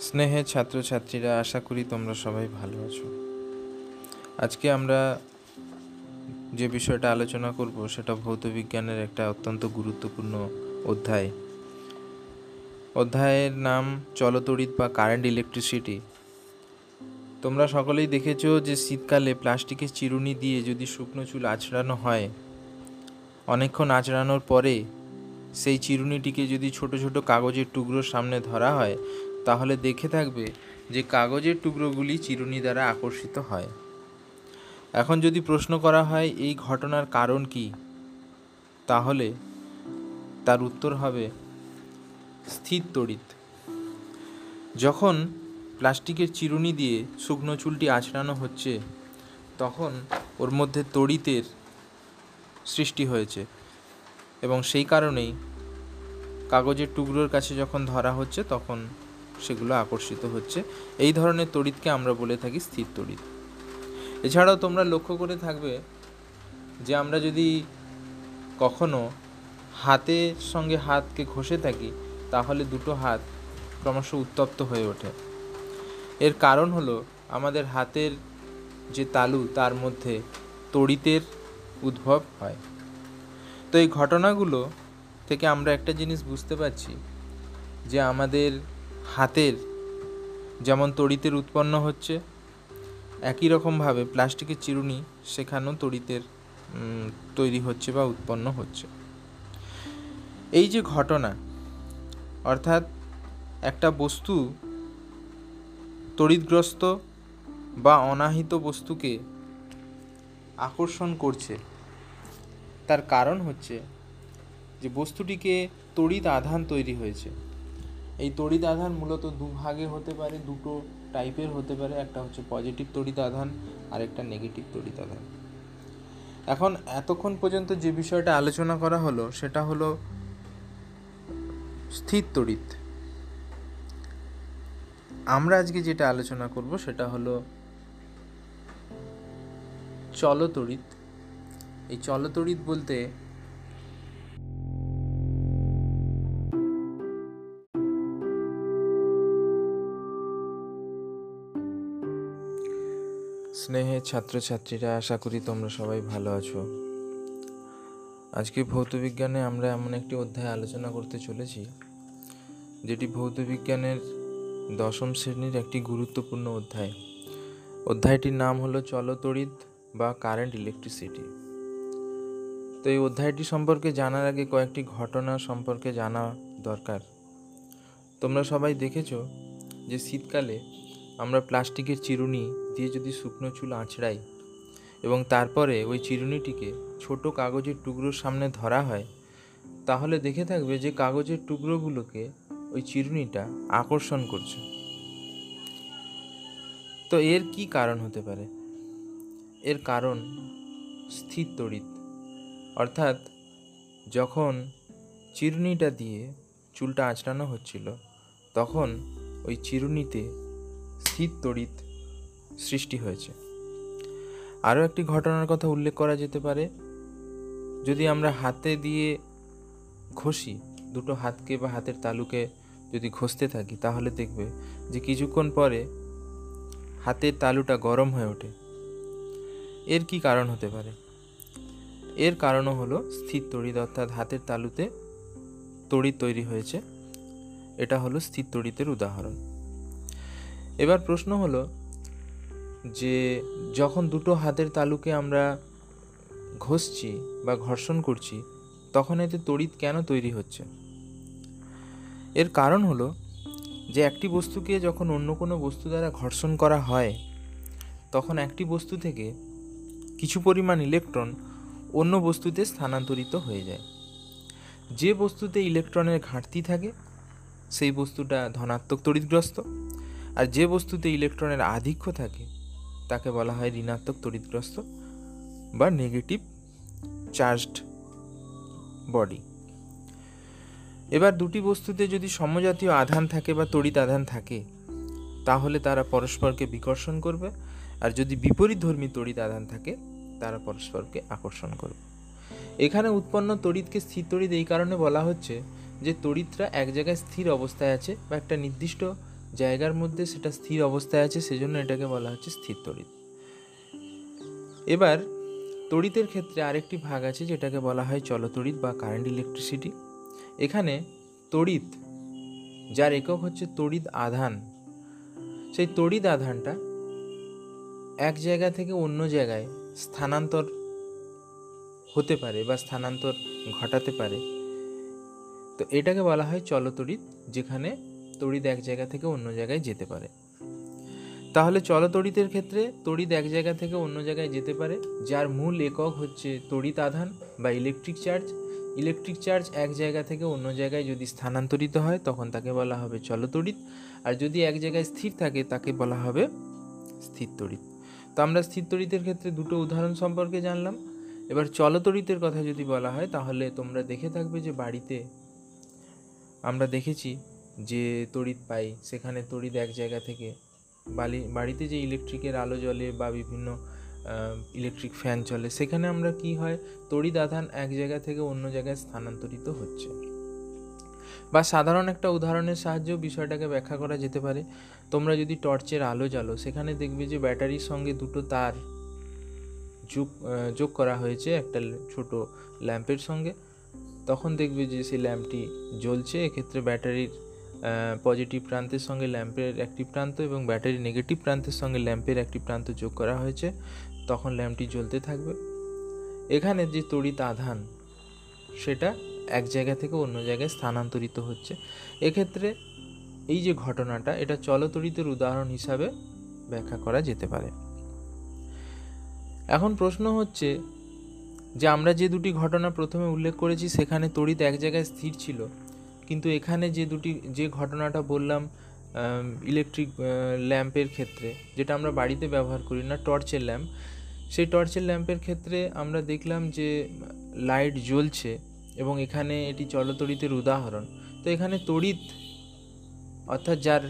স্নেহের ছাত্রছাত্রীরা, আশা করি তোমরা সবাই ভালো আছো। আজকে আমরা যে বিষয়টা আলোচনা করব, সেটা ভৌত বিজ্ঞানের একটা অত্যন্ত গুরুত্বপূর্ণ অধ্যায়। অধ্যায়ের নাম চলতড়িৎ বা কারেন্ট ইলেকট্রিসিটি তোমরা সকলেই দেখেছ যে শীতকালে প্লাস্টিকের চিরুনি দিয়ে যদি শুকনো চুল আঁচড়ানো হয়, অনেকক্ষণ আঁচড়ানোর পরে সেই চিরুনিটিকে যদি ছোট ছোট কাগজের টুকরোর সামনে ধরা হয় তাহলে দেখে থাকবে যে কাগজের টুকরোগুলি চিরুনি দ্বারা আকর্ষিত হয়। এখন যদি প্রশ্ন করা হয়, এই ঘটনার কারণ কি? তাহলে তার উত্তর হবে, স্থির তড়িৎ। যখন প্লাস্টিকের চিরুনি দিয়ে শুকনো চুলটি আঁচড়ানো হচ্ছে, তখন ওর মধ্যে তড়িতের সৃষ্টি হয়েছে এবং সেই কারণেই কাগজের টুকরোর কাছে যখন ধরা হচ্ছে, তখন সেগুলো আকর্ষিত হচ্ছে। এই ধরনের তড়িৎকে আমরা বলে থাকি স্থির তড়িৎ। এছাড়াও তোমরা লক্ষ্য করে থাকবে যে আমরা যদি কখনো হাতের সঙ্গে হাতকে ঘষে থাকি, তাহলে দুটো হাত ক্রমশ উত্তপ্ত হয়ে ওঠে। এর কারণ হলো আমাদের হাতের যে তালু, তার মধ্যে তড়িতের উদ্ভব হয়। তো এই ঘটনাগুলো থেকে আমরা একটা জিনিস বুঝতে পারছি যে আমাদের হাতের যেমন তড়িতের উৎপন্ন হচ্ছে, একই রকমভাবে প্লাস্টিকের চিরুনি সেখানেও তড়িতের তৈরি হচ্ছে বা উৎপন্ন হচ্ছে। এই যে ঘটনা, অর্থাৎ একটা বস্তু তড়িৎগ্রস্ত বা অনাহিত বস্তুকে আকর্ষণ করছে, তার কারণ হচ্ছে যে বস্তুটিকে তড়িৎ আধান তৈরি হয়েছে। এই তড়িৎ আধান মূলত দুভাগে হতে পারে, দুটো টাইপের হতে পারে, একটা হচ্ছে পজিটিভ তড়িৎ আধান আর একটা নেগেটিভ তড়িৎ আধান এখন এতক্ষণ পর্যন্ত যে বিষয়টা আলোচনা করা হলো, সেটা হলো স্থির তড়িৎ। আমরা আজকে যেটা আলোচনা করব, সেটা হলো চলতড়িৎ। এই চলতড়িৎ বলতে স্নেহের ছাত্রছাত্রীরা, আশা করি তোমরা সবাই ভালো আছো। আজকে ভৌতবিজ্ঞানে আমরা এমন একটি অধ্যায় আলোচনা করতে চলেছি, যেটি ভৌতবিজ্ঞানের দশম শ্রেণির একটি গুরুত্বপূর্ণ অধ্যায়। অধ্যায়টির নাম হলো চলতড়িৎ বা কারেন্ট ইলেকট্রিসিটি। তো এই অধ্যায়টি সম্পর্কে জানার আগে কয়েকটি ঘটনা সম্পর্কে জানা দরকার। তোমরা সবাই দেখেছ যে শীতকালে আমরা প্লাস্টিকের চিরুনি দিয়ে যদি শুকনো চুল আঁচড়াই এবং তারপরে ওই চিরুনিটিকে ছোট কাগজের টুকরোর সামনে ধরা হয়, তাহলে দেখে থাকবে যে কাগজের টুকরোগুলোকে ওই চিরুনিটা আকর্ষণ করছে। তো এর কি কারণ হতে পারে? এর কারণ স্থির তড়িৎ। অর্থাৎ যখন চিরুনিটা দিয়ে চুলটা আঁচড়ানো হচ্ছিল, তখন ওই চিরুনিতে স্থির তড়িৎ সৃষ্টি হয়েছে। আরও একটি ঘটনার কথা উল্লেখ করা যেতে পারে। যদি আমরা হাতে দিয়ে ঘষি, দুটো হাতকে বা হাতের তালুকে যদি ঘষতে থাকি, তাহলে দেখবে যে কিছুক্ষণ পরে হাতের তালুটা গরম হয়ে ওঠে। এর কি কারণ হতে পারে? এর কারণও হলো স্থির তড়িৎ, অর্থাৎ হাতের তালুতে তড়িৎ তৈরি হয়েছে। এটা হলো স্থির তড়িতের উদাহরণ। এবার প্রশ্ন হলো যে যখন দুটো হাতের তালুকে আমরা ঘষছি বা ঘর্ষণ করছি, তখন এতে তড়িৎ কেন তৈরি হচ্ছে? এর কারণ হলো যে একটি বস্তুকে যখন অন্য কোনো বস্তু দ্বারা ঘর্ষণ করা হয়, তখন একটি বস্তু থেকে কিছু পরিমাণ ইলেকট্রন অন্য বস্তুতে স্থানান্তরিত হয়ে যায়। যে বস্তুতে ইলেকট্রনের ঘাটতি থাকে, সেই বস্তুটা ধনাত্মক তড়িৎগ্রস্ত, আর যে বস্তুতে ইলেকট্রনের আধিক্য থাকে তাকে বলা হয় ঋণাত্মক, তড়িৎগ্রস্ত বা নেগেটিভ চার্জড বডি এবার দুটি বস্তুতে যদি সমজাতীয় আধান থাকে বা তড়িৎ আধান থাকে, তাহলে তারা পরস্পরকে বিকর্ষণ করবে। আর যদি বিপরীত ধর্মী তড়িৎ আধান থাকে, তারা পরস্পরকে আকর্ষণ করবে। এখানে উৎপন্ন তড়িৎকে স্থির তড়িৎ এই কারণে বলা হচ্ছে যে তড়িৎরা এক জায়গায় স্থির অবস্থায় আছে বা একটা নির্দিষ্ট জায়গার মধ্যে সেটা স্থির অবস্থায় আছে, সেজন্য এটাকে বলা হচ্ছে স্থির তড়িৎ। এবার তড়িতের ক্ষেত্রে আরেকটি ভাগ আছে, যেটাকে বলা হয় চলতড়িৎ বা কারেন্ট ইলেকট্রিসিটি এখানে তড়িৎ, যার একক হচ্ছে তড়িৎ আধান, সেই তড়িৎ আধানটা এক জায়গা থেকে অন্য জায়গায় স্থানান্তর হতে পারে বা স্থানান্তর ঘটাতে পারে। তো এটাকে বলা হয় চলতড়িৎ, যেখানে তড়িৎ এক জায়গা থেকে অন্য জায়গায় যেতে পারে। তাহলে চলতড়িতের ক্ষেত্রে তড়িৎ এক জায়গা থেকে অন্য জায়গায় যেতে পারে, যার মূল একক হচ্ছে তড়িৎ আধান বা ইলেকট্রিক চার্জ ইলেকট্রিক চার্জ এক জায়গা থেকে অন্য জায়গায় যদি স্থানান্তরিত হয়, তখন তাকে বলা হবে চলতড়িৎ আর যদি এক জায়গায় স্থির থাকে, তাকে বলা হবে স্থির তড়িৎ। তো আমরা স্থির তড়িতের ক্ষেত্রে দুটো উদাহরণ সম্পর্কে জানলাম। এবার চলতড়িতের কথা যদি বলা হয়, তাহলে তোমরা দেখে থাকবে যে বাড়িতে আমরা দেখেছি যে তড়িৎ পাই, সেখানে তড়িৎ এক জায়গা থেকে বালি, বাড়িতে যে ইলেকট্রিকের আলো জ্বলে বা বিভিন্ন ইলেকট্রিক ফ্যান চলে, সেখানে আমরা কি হয়, তড়িৎ আধান এক জায়গা থেকে অন্য জায়গায় স্থানান্তরিত হচ্ছে। বা সাধারণ একটা উদাহরণের সাহায্যেও বিষয়টাকে ব্যাখ্যা করা যেতে পারে। তোমরা যদি টর্চের আলো জ্বালো, সেখানে দেখবে যে ব্যাটারির সঙ্গে দুটো তার যোগ যোগ করা হয়েছে, একটা ছোট ল্যাম্পের সঙ্গে। তখন দেখবে যে সেই ল্যাম্পটি জ্বলছে, এক্ষেত্রে ব্যাটারির পজিটিভ প্রান্তের সঙ্গে ল্যাম্পের একটি প্রান্ত এবং ব্যাটারির নেগেটিভ প্রান্তের সঙ্গে ল্যাম্পের একটি প্রান্ত যোগ করা হয়েছে, তখন ল্যাম্পটি জ্বলতে থাকবে। এখানে যে তড়িৎ আধান, সেটা এক জায়গা থেকে অন্য জায়গায় স্থানান্তরিত হচ্ছে। এক্ষেত্রে এই যে ঘটনাটা, এটা চলতড়িতের উদাহরণ হিসাবে ব্যাখ্যা করা যেতে পারে। এখন প্রশ্ন হচ্ছে যে, আমরা যে দুটি ঘটনা প্রথমে উল্লেখ করেছি, সেখানে তড়িৎ এক জায়গায় স্থির ছিল। কিন্তু এখানে যে দুটি, যে ঘটনাটা বললাম ইলেকট্রিক ল্যাম্পের ক্ষেত্রে, যেটা আমরা বাড়িতে ব্যবহার করি না টর্চের ল্যাম্প সেই টর্চের ল্যাম্পের ক্ষেত্রে আমরা দেখলাম যে লাইট জ্বলছে এবং এখানে এটি চলতড়িতের উদাহরণ। তো এখানে তড়িৎ, অর্থাৎ যার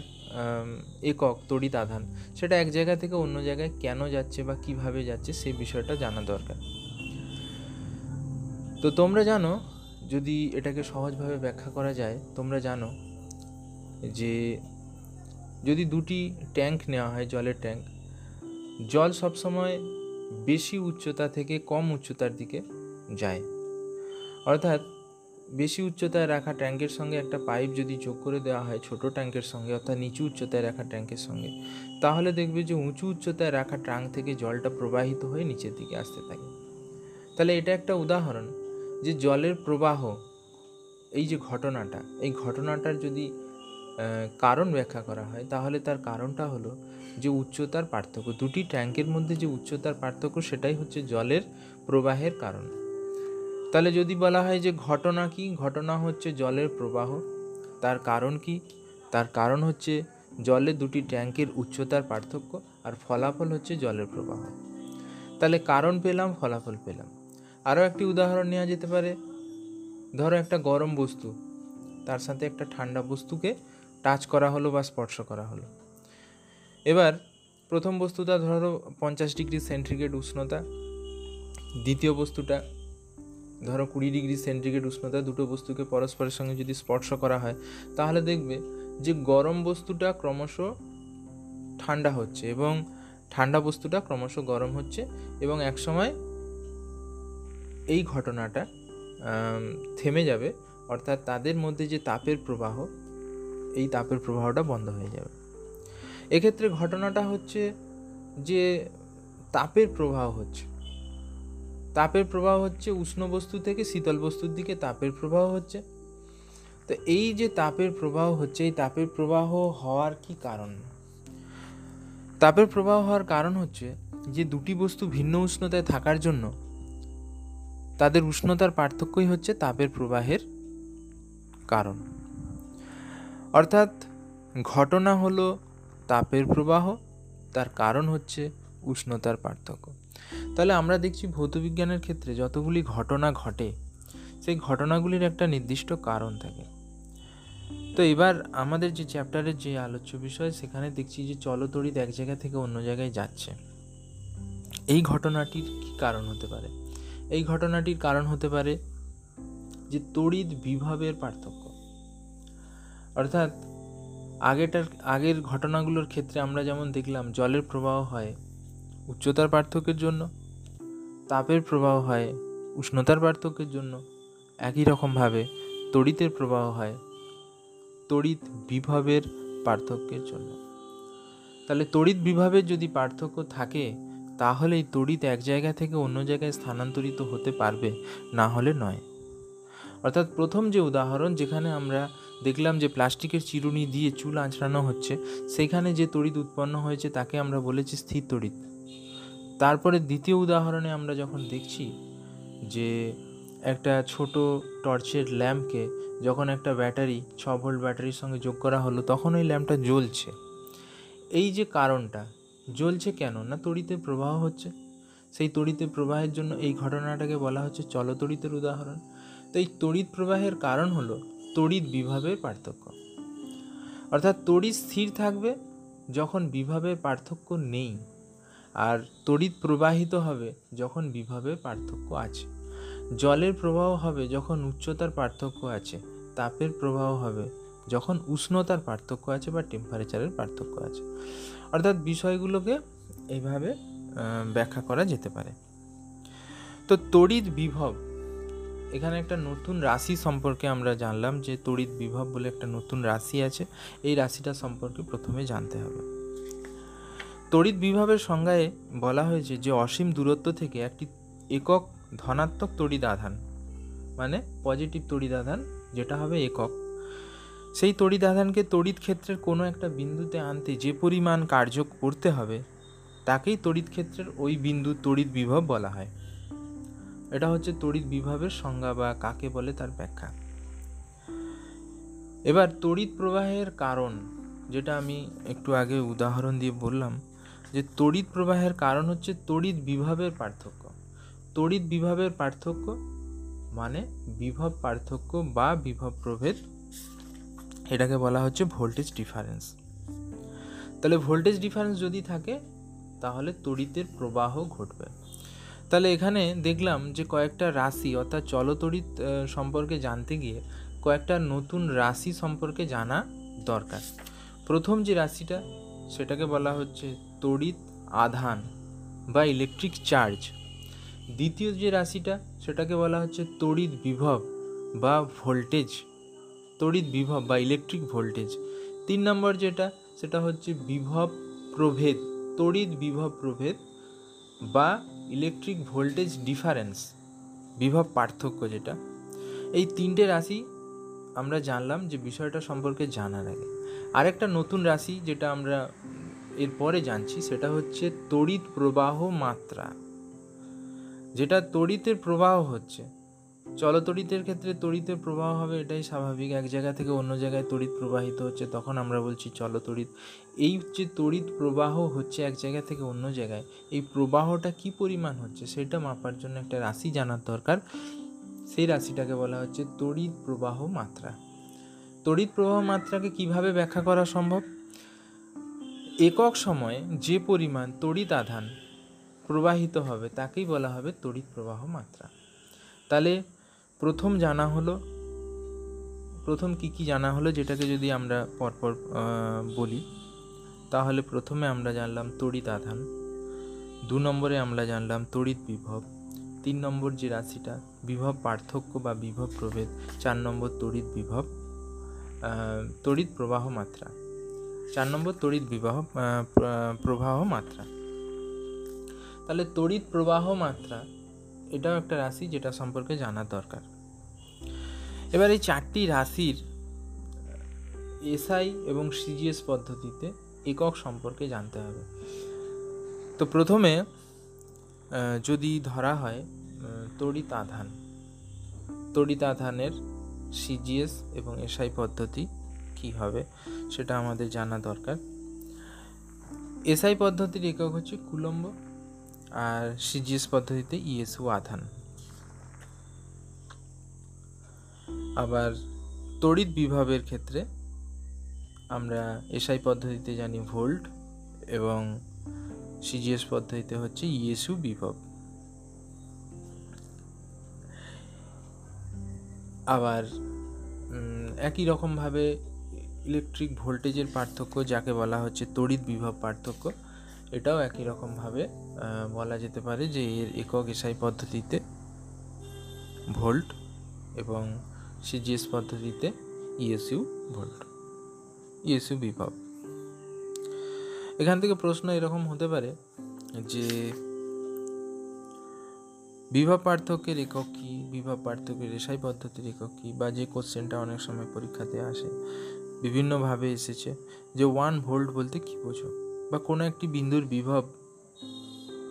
একক তড়িৎ আধান, সেটা এক জায়গা থেকে অন্য জায়গায় কেন যাচ্ছে বা কীভাবে যাচ্ছে, সেই বিষয়টা জানা দরকার। তো তোমরা জানো যদি এটাকে সহজভাবে ব্যাখ্যা করা যায়, তোমরা জানো যে যদি দুটি ট্যাঙ্ক নেওয়া হয়, জলের ট্যাঙ্ক, জল সবসময় বেশি উচ্চতা থেকে কম উচ্চতার দিকে যায়। অর্থাৎ বেশি উচ্চতায় রাখা ট্যাঙ্কের সঙ্গে একটা পাইপ যদি যোগ করে দেওয়া হয়, ছোট ট্যাঙ্কের সঙ্গে, অর্থাৎ নিচু উচ্চতায় রাখা ট্যাঙ্কের সঙ্গে, তাহলে দেখবে যে উঁচু উচ্চতায় রাখা ট্যাঙ্ক থেকে জলটা প্রবাহিত হয়ে নিচের দিকে আসতে থাকে। তাহলে এটা একটা উদাহরণ। যে জলের প্রবাহ, এই যে ঘটনাটা, এই ঘটনাটার যদি কারণ ব্যাখ্যা করা হয়, তাহলে তার কারণটা হলো যে উচ্চতার পার্থক্য, দুটি ট্যাঙ্কের মধ্যে যে উচ্চতার পার্থক্য, সেটাই হচ্ছে জলের প্রবাহের কারণ। তাহলে যদি বলা হয় যে ঘটনা কি? ঘটনা হচ্ছে জলের প্রবাহ। তার কারণ কি? তার কারণ হচ্ছে জলে দুটি ট্যাঙ্কের উচ্চতার পার্থক্য, আর ফলাফল হচ্ছে জলের প্রবাহ। তাহলে কারণ পেলাম, ফলাফল পেলাম। আরও একটি উদাহরণ নেওয়া যেতে পারে। ধরো একটা গরম বস্তু, তার সাথে একটা ঠান্ডা বস্তুকে টাচ করা হলো বা স্পর্শ করা হলো। এবার প্রথম বস্তুটা ধরো পঞ্চাশ ডিগ্রি সেন্টিগ্রেড উষ্ণতা, দ্বিতীয় বস্তুটা ধরো কুড়ি ডিগ্রি সেন্টিগ্রেড উষ্ণতা, দুটো বস্তুকে পরস্পরের সঙ্গে যদি স্পর্শ করা হয়, তাহলে দেখবে যে গরম বস্তুটা ক্রমশ ঠান্ডা হচ্ছে এবং ঠান্ডা বস্তুটা ক্রমশ গরম হচ্ছে এবং একসময় এই ঘটনাটা থেমে যাবে, অর্থাৎ তাদের মধ্যে যে তাপের প্রবাহ, এই তাপের প্রবাহটা বন্ধ হয়ে যাবে। এক্ষেত্রে ঘটনাটা হচ্ছে যে তাপের প্রবাহ হচ্ছে। তাপের প্রবাহ হচ্ছে উষ্ণ বস্তু থেকে শীতল বস্তুর দিকে তাপের প্রবাহ হচ্ছে। তো এই যে তাপের প্রবাহ হচ্ছে, এই তাপের প্রবাহ হওয়ার কি কারণ? তাপের প্রবাহ হওয়ার কারণ হচ্ছে যে দুটি বস্তু ভিন্ন উষ্ণতায় থাকার জন্য তাদের উষ্ণতার পার্থক্যই হচ্ছে তাপের প্রবাহের কারণ। অর্থাৎ ঘটনা হলো তাপের প্রবাহ, তার কারণ হচ্ছে উষ্ণতার পার্থক্য। তাহলে আমরা দেখছি ভৌতবিজ্ঞানের ক্ষেত্রে যতগুলি ঘটনা ঘটে, সেই ঘটনাগুলির একটা নির্দিষ্ট কারণ থাকে। তো এবার আমাদের যে চ্যাপ্টারের যে আলোচ্য বিষয়, সেখানে দেখছি যে চলতড়িৎ এক জায়গা থেকে অন্য জায়গায় যাচ্ছে। এই ঘটনাটির কী কারণ হতে পারে? এই ঘটনাটির কারণ হতে পারে যে তড়িৎ বিভবের পার্থক্য। অর্থাৎ আগেটার, আগের ঘটনাগুলোর ক্ষেত্রে আমরা যেমন দেখলাম, জলের প্রবাহ হয় উচ্চতার পার্থক্যের জন্য, তাপের প্রবাহ হয় উষ্ণতার পার্থক্যের জন্য, একই রকমভাবে তড়িতের প্রবাহ হয় তড়িৎ বিভবের পার্থক্যের জন্য। তাহলে তড়িৎ বিভবের যদি পার্থক্য থাকে তাহলে এই তড়িৎ এক জায়গা থেকে অন্য জায়গায় স্থানান্তরিত হতে পারবে, না হলে নয়। অর্থাৎ প্রথম যে উদাহরণ যেখানে আমরা দেখলাম যে প্লাস্টিকের চিরুনি দিয়ে চুল আঁচড়ানো হচ্ছে, সেখানে যে তড়িৎ উৎপন্ন হয়েছে তাকে আমরা বলেছি স্থির তড়িৎ। তারপরে দ্বিতীয় উদাহরণে আমরা যখন দেখছি যে একটা ছোট টর্চের ল্যাম্পকে যখন একটা ব্যাটারি, ছ ভোল্ট ব্যাটারির সঙ্গে যোগ করা হলো, তখন ওই ল্যাম্পটা জ্বলছে। এই যে কারণটা জ্বলছে কেন? না তড়িতে প্রবাহ হচ্ছে? সেই তড়িতে প্রবাহের জন্য এই ঘটনাটাকে বলা হচ্ছে চলতড়িতের উদাহরণ। তো এই তড়িৎ প্রবাহের কারণ হলো তড়িৎ বিভাবের পার্থক্য। অর্থাৎ তড়িৎ স্থির থাকবে যখন বিভাবের পার্থক্য নেই, আর তড়িৎ প্রবাহিত হবে যখন বিভাবের পার্থক্য আছে। জলের প্রবাহ হবে যখন উচ্চতার পার্থক্য আছে, তাপের প্রবাহ হবে যখন উষ্ণতার পার্থক্য আছে বা টেম্পারেচারের পার্থক্য আছে। অর্থাৎ বিষয়গুলোকে এইভাবে ব্যাখ্যা করা যেতে পারে। তো তড়িৎ বিভব, এখানে একটা নতুন রাশি সম্পর্কে আমরা জানলাম যে তড়িৎ বিভব বলে একটা নতুন রাশি আছে, এই রাশিটা সম্পর্কে প্রথমে জানতে হবে। তড়িৎ বিভবের সংজ্ঞায় বলা হয়েছে যে অসীম দূরত্ব থেকে একটি একক ধনাত্মক তড়িৎ আধান মানে পজিটিভ তড়িৎ আধান, যেটা হবে একক। সেই তড়িৎ আধানকে তড়িৎ ক্ষেত্রের কোনো একটা বিন্দুতে আনতে যে পরিমাণ কার্য করতে হবে, তাকেই তড়িৎ ক্ষেত্রের ওই বিন্দু তড়িৎ বিভব বলা হয়। এটা হচ্ছে তড়িৎ বিভবের সংজ্ঞা বা কাকে বলে তার ব্যাখ্যা। এবার তড়িৎ প্রবাহের কারণ, যেটা আমি একটু আগে উদাহরণ দিয়ে বললাম, যে তড়িৎ প্রবাহের কারণ হচ্ছে তড়িৎ বিভবের পার্থক্য। তড়িৎ বিভবের পার্থক্য মানে বিভব পার্থক্য বা বিভব প্রভেদ এটাকে বলা হচ্ছে ভোল্টেজ ডিফারেন্স। তাহলে ভোল্টেজ ডিফারেন্স যদি থাকে, তাহলে তড়িতের প্রবাহ ঘটবে। তাহলে এখানে দেখলাম যে কয়েকটা রাশি, অর্থাৎ চলতড়িৎ সম্পর্কে জানতে গিয়ে কয়েকটা নতুন রাশি সম্পর্কে জানা দরকার। প্রথম যে রাশিটা, সেটাকে বলা হচ্ছে তড়িৎ আধান বা ইলেকট্রিক চার্জ দ্বিতীয় যে রাশিটা, সেটাকে বলা হচ্ছে তড়িৎ বিভব বা ভোল্টেজ তড়িৎ বিভব বা ইলেকট্রিক ভোল্টেজ তিন নম্বর যেটা, সেটা হচ্ছে বিভব প্রভেদ তড়িৎ বিভব প্রভেদ বা ইলেকট্রিক ভোল্টেজ ডিফারেন্স বিভব পার্থক্য যেটা। এই তিনটে রাশি আমরা জানলাম যে বিষয়টা সম্পর্কে জানার আগে। আরেকটা নতুন রাশি যেটা আমরা এরপরে জানছি, সেটা হচ্ছে তড়িৎ প্রবাহ মাত্রা। যেটা তড়িতের প্রবাহ হচ্ছে চলতড়িতের ক্ষেত্রে তড়িতের প্রবাহ হবে, এটাই স্বাভাবিক। এক জায়গা থেকে অন্য জায়গায় তড়িৎ প্রবাহিত হচ্ছে, তখন আমরা বলছি চলতড়িৎ এই যে তড়িৎ প্রবাহ হচ্ছে এক জায়গা থেকে অন্য জায়গায়, এই প্রবাহটা কি পরিমাণ হচ্ছে সেটা মাপার জন্য একটা রাশি জানার দরকার। সেই রাশিটাকে বলা হচ্ছে তড়িৎ প্রবাহ মাত্রা। তড়িৎ প্রবাহ মাত্রাকে কীভাবে ব্যাখ্যা করা সম্ভব? একক সময়ে যে পরিমাণ তড়িৎ আধান প্রবাহিত হবে, তাকেই বলা হবে তড়িৎ প্রবাহ মাত্রা। তাহলে প্রথম জানা হলো, প্রথম কি কি জানা হলো যেটাকে যদি আমরা পরপর বলি, তাহলে প্রথমে আমরা জানলাম তড়িৎ আধান, দু নম্বরে আমরা জানলাম তড়িৎ বিভব, তিন নম্বর যে রাশিটা, বিভব পার্থক্য বা বিভব প্রভেদ, চার নম্বর তড়িৎ বিভব তড়িৎ প্রবাহ মাত্রা, চার নম্বর তড়িৎ বিবাহ প্রবাহ মাত্রা। তাহলে তড়িৎ প্রবাহ মাত্রা এটাও একটা রাশি যেটা সম্পর্কে জানার দরকার। এবার এই চারটি রাশির এসআই এবং সিজিএস পদ্ধতিতে একক সম্পর্কে জানতে হবে। তো প্রথমে যদি ধরা হয় তড়িৎ আধান তড়িৎ আধানের সিজিএস এবং এসআই পদ্ধতি কি হবে সেটা আমাদের জানা দরকার। এসআই পদ্ধতির একক হচ্ছে কুলম্ব। আর সিজিএস পদ্ধতিতে ইএসও আধান। আবার তড়িৎ বিভবের ক্ষেত্রে আমরা এসআই পদ্ধতিতে জানি ভোল্ট এবং সিজিএস পদ্ধতিতে হচ্ছে ইএসউ বিভব। আবার একই রকমভাবে ইলেকট্রিক ভোল্টেজের পার্থক্য, যাকে বলা হচ্ছে তড়িৎ বিভব পার্থক্য এটাও একই রকমভাবে বলা যেতে পারে যে এর একক এসআই পদ্ধতিতে ভোল্ট এবং সিজিএস পদ্ধতিতে ইএসইউ ভোল্ট, ইএসইউ বিভব। এখান থেকে প্রশ্ন এরকম হতে পারে যে বিভব পার্থক্যের একক কী? বিভব পার্থক্যের এসআই পদ্ধতির একক কী? বা যে কোশ্চেনটা অনেক সময় পরীক্ষাতে আসে, বিভিন্নভাবে এসেছে যে ওয়ান ভোল্ট বলতে কী বোঝো? বা কোনো একটি বিন্দুর বিভব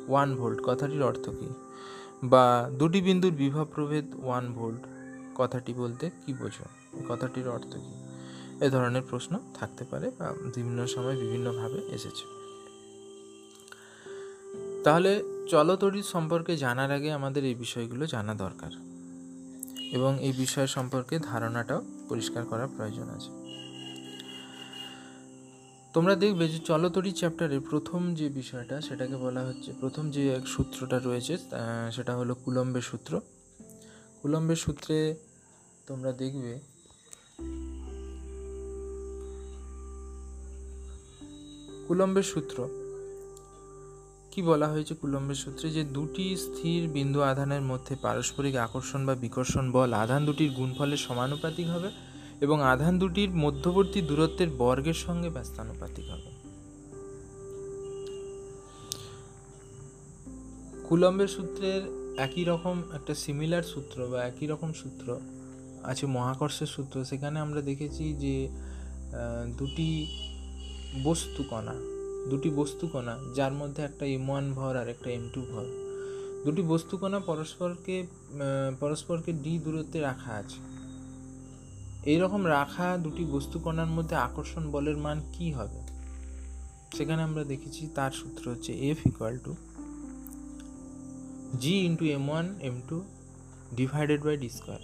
ওয়ান ভোল্ট কথাটির অর্থ কী? বা দুটি বিন্দুর বিভব প্রভেদ ওয়ান ভোল্ট কথাটি বলতে কী বোঝো? কথাটির অর্থ কী? এ ধরনের প্রশ্ন থাকতে পারে বা বিভিন্ন সময় বিভিন্নভাবে এসেছে। তাহলে চলতড়িৎ সম্পর্কে জানার আগে আমাদের এই বিষয়গুলো জানা দরকার। এবং এই বিষয় সম্পর্কে ধারণাটাও পরিষ্কার করা প্রয়োজন আছে। তোমরা দেখবে যে চলতড়িৎ চ্যাপ্টারের প্রথম যে বিষয়টা, সেটাকে বলা হচ্ছে, প্রথম যে এক সূত্রটা রয়েছে সেটা হলো কুলম্বের সূত্র। কুলম্বের সূত্রে তোমরা দেখবে কুলম্বের সূত্র। কি বলা হয়েছে কুলম্বের সূত্রে? যে দুটি স্থির বিন্দু আধানের মধ্যে পারস্পরিক আকর্ষণ বা বিকর্ষণ বল, আধান দুটির গুণফলের সমানুপাতিক হবে। এবং আধান দুটির মধ্যবর্তী দূরত্বের বর্গের সঙ্গে ব্যস্তানুপাতিক হবে। কুলম্বের সূত্রের একই রকম একটা সিমিলার সূত্র বা একই রকম সূত্র আছে, মহাকর্ষের সূত্র। সেখানে আমরা দেখেছি যে দুটি বস্তু কণা, দুটি বস্তু কণা, যার মধ্যে একটা এম ওয়ান ভর আর একটা এম টু ভর। দুটি বস্তু কণা পরস্পরকে পরস্পরকে ডি দূরত্বে রাখা আছে। এইরকম রাখা দুটি বস্তু কণার মধ্যে আকর্ষণ বলের মান কি হবে? সেখানে আমরা দেখেছি তার সূত্র হচ্ছে F equal to G into M one M two divided by D square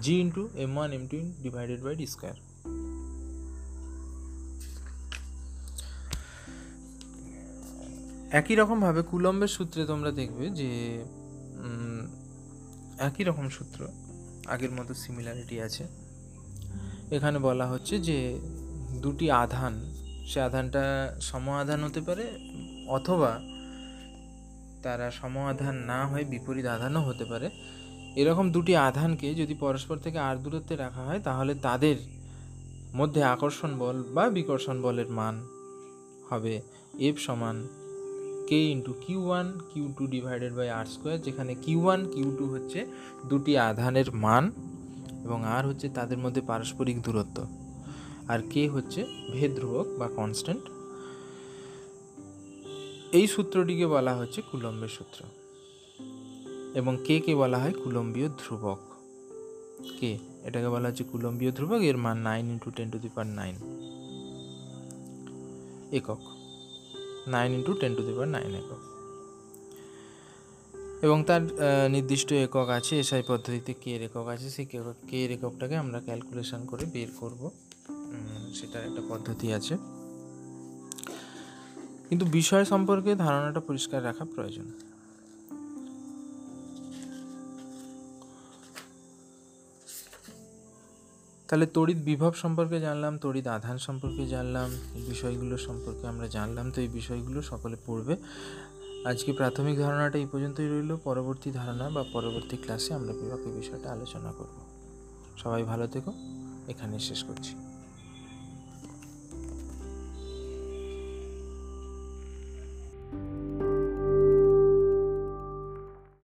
G into M one M two divided by D square একই রকমভাবে কুলম্বের সূত্রে তোমরা দেখবে যে একই রকম সূত্র, আগের মতো সিমিলারিটি আছে। এখানে বলা হচ্ছে যে দুটি আধান, সে আধানটা সম আধান হতে পারে অথবা তারা সম আধান না হয়ে বিপরীত আধানও হতে পারে। এরকম দুটি আধানকে যদি পরস্পর থেকে আর দূরত্বে রাখা হয়, তাহলে তাদের মধ্যে আকর্ষণ বল বা বিকর্ষণ বলের মান হবে এফ সমান K into Q one, Q two divided by R square, যেখানে কিউ ওয়ান, কিউ টু হচ্ছে দুটি আধানের মান। এবং আর হচ্ছে তাদের মধ্যে পারস্পরিক দূরত্ব। আর কে হচ্ছে ভেদ ধ্রুবক বা কনস্ট্যান্ট এই সূত্রটিকে বলা হচ্ছে কুলম্বের সূত্র। এবং কে কে বলা হয় কুলম্বীয় ধ্রুবক? কে? এটাকে বলা হচ্ছে কুলম্বীয় ধ্রুবক, এর মান nine into ten to the power nine একক। Nine into ten to the power nine একক। এবং তার নির্দিষ্ট একক আছে, এসআই পদ্ধতিতে কে একক আছে, সেই কে এককটাকে আমরা ক্যালকুলেশন করে বের করব। সেটার একটা পদ্ধতি আছে। কিন্তু বিষয় সম্পর্কে ধারণাটা পরিষ্কার রাখা প্রয়োজন। তাহলে তড়িৎ বিভব সম্পর্কে জানলাম, তড়িৎ আধান সম্পর্কে জানলাম, এই বিষয়গুলো সম্পর্কে আমরা জানলাম, তো এই বিষয়গুলো সকলে পড়বে। আজকে প্রাথমিক ধারণাটা এই পর্যন্তই রইল। পরবর্তী ধারণা বা পরবর্তী ক্লাসে আমরা বিভাগের বিষয়টা আলোচনা করব। সবাই ভালো থেকো। এখানে শেষ করছি।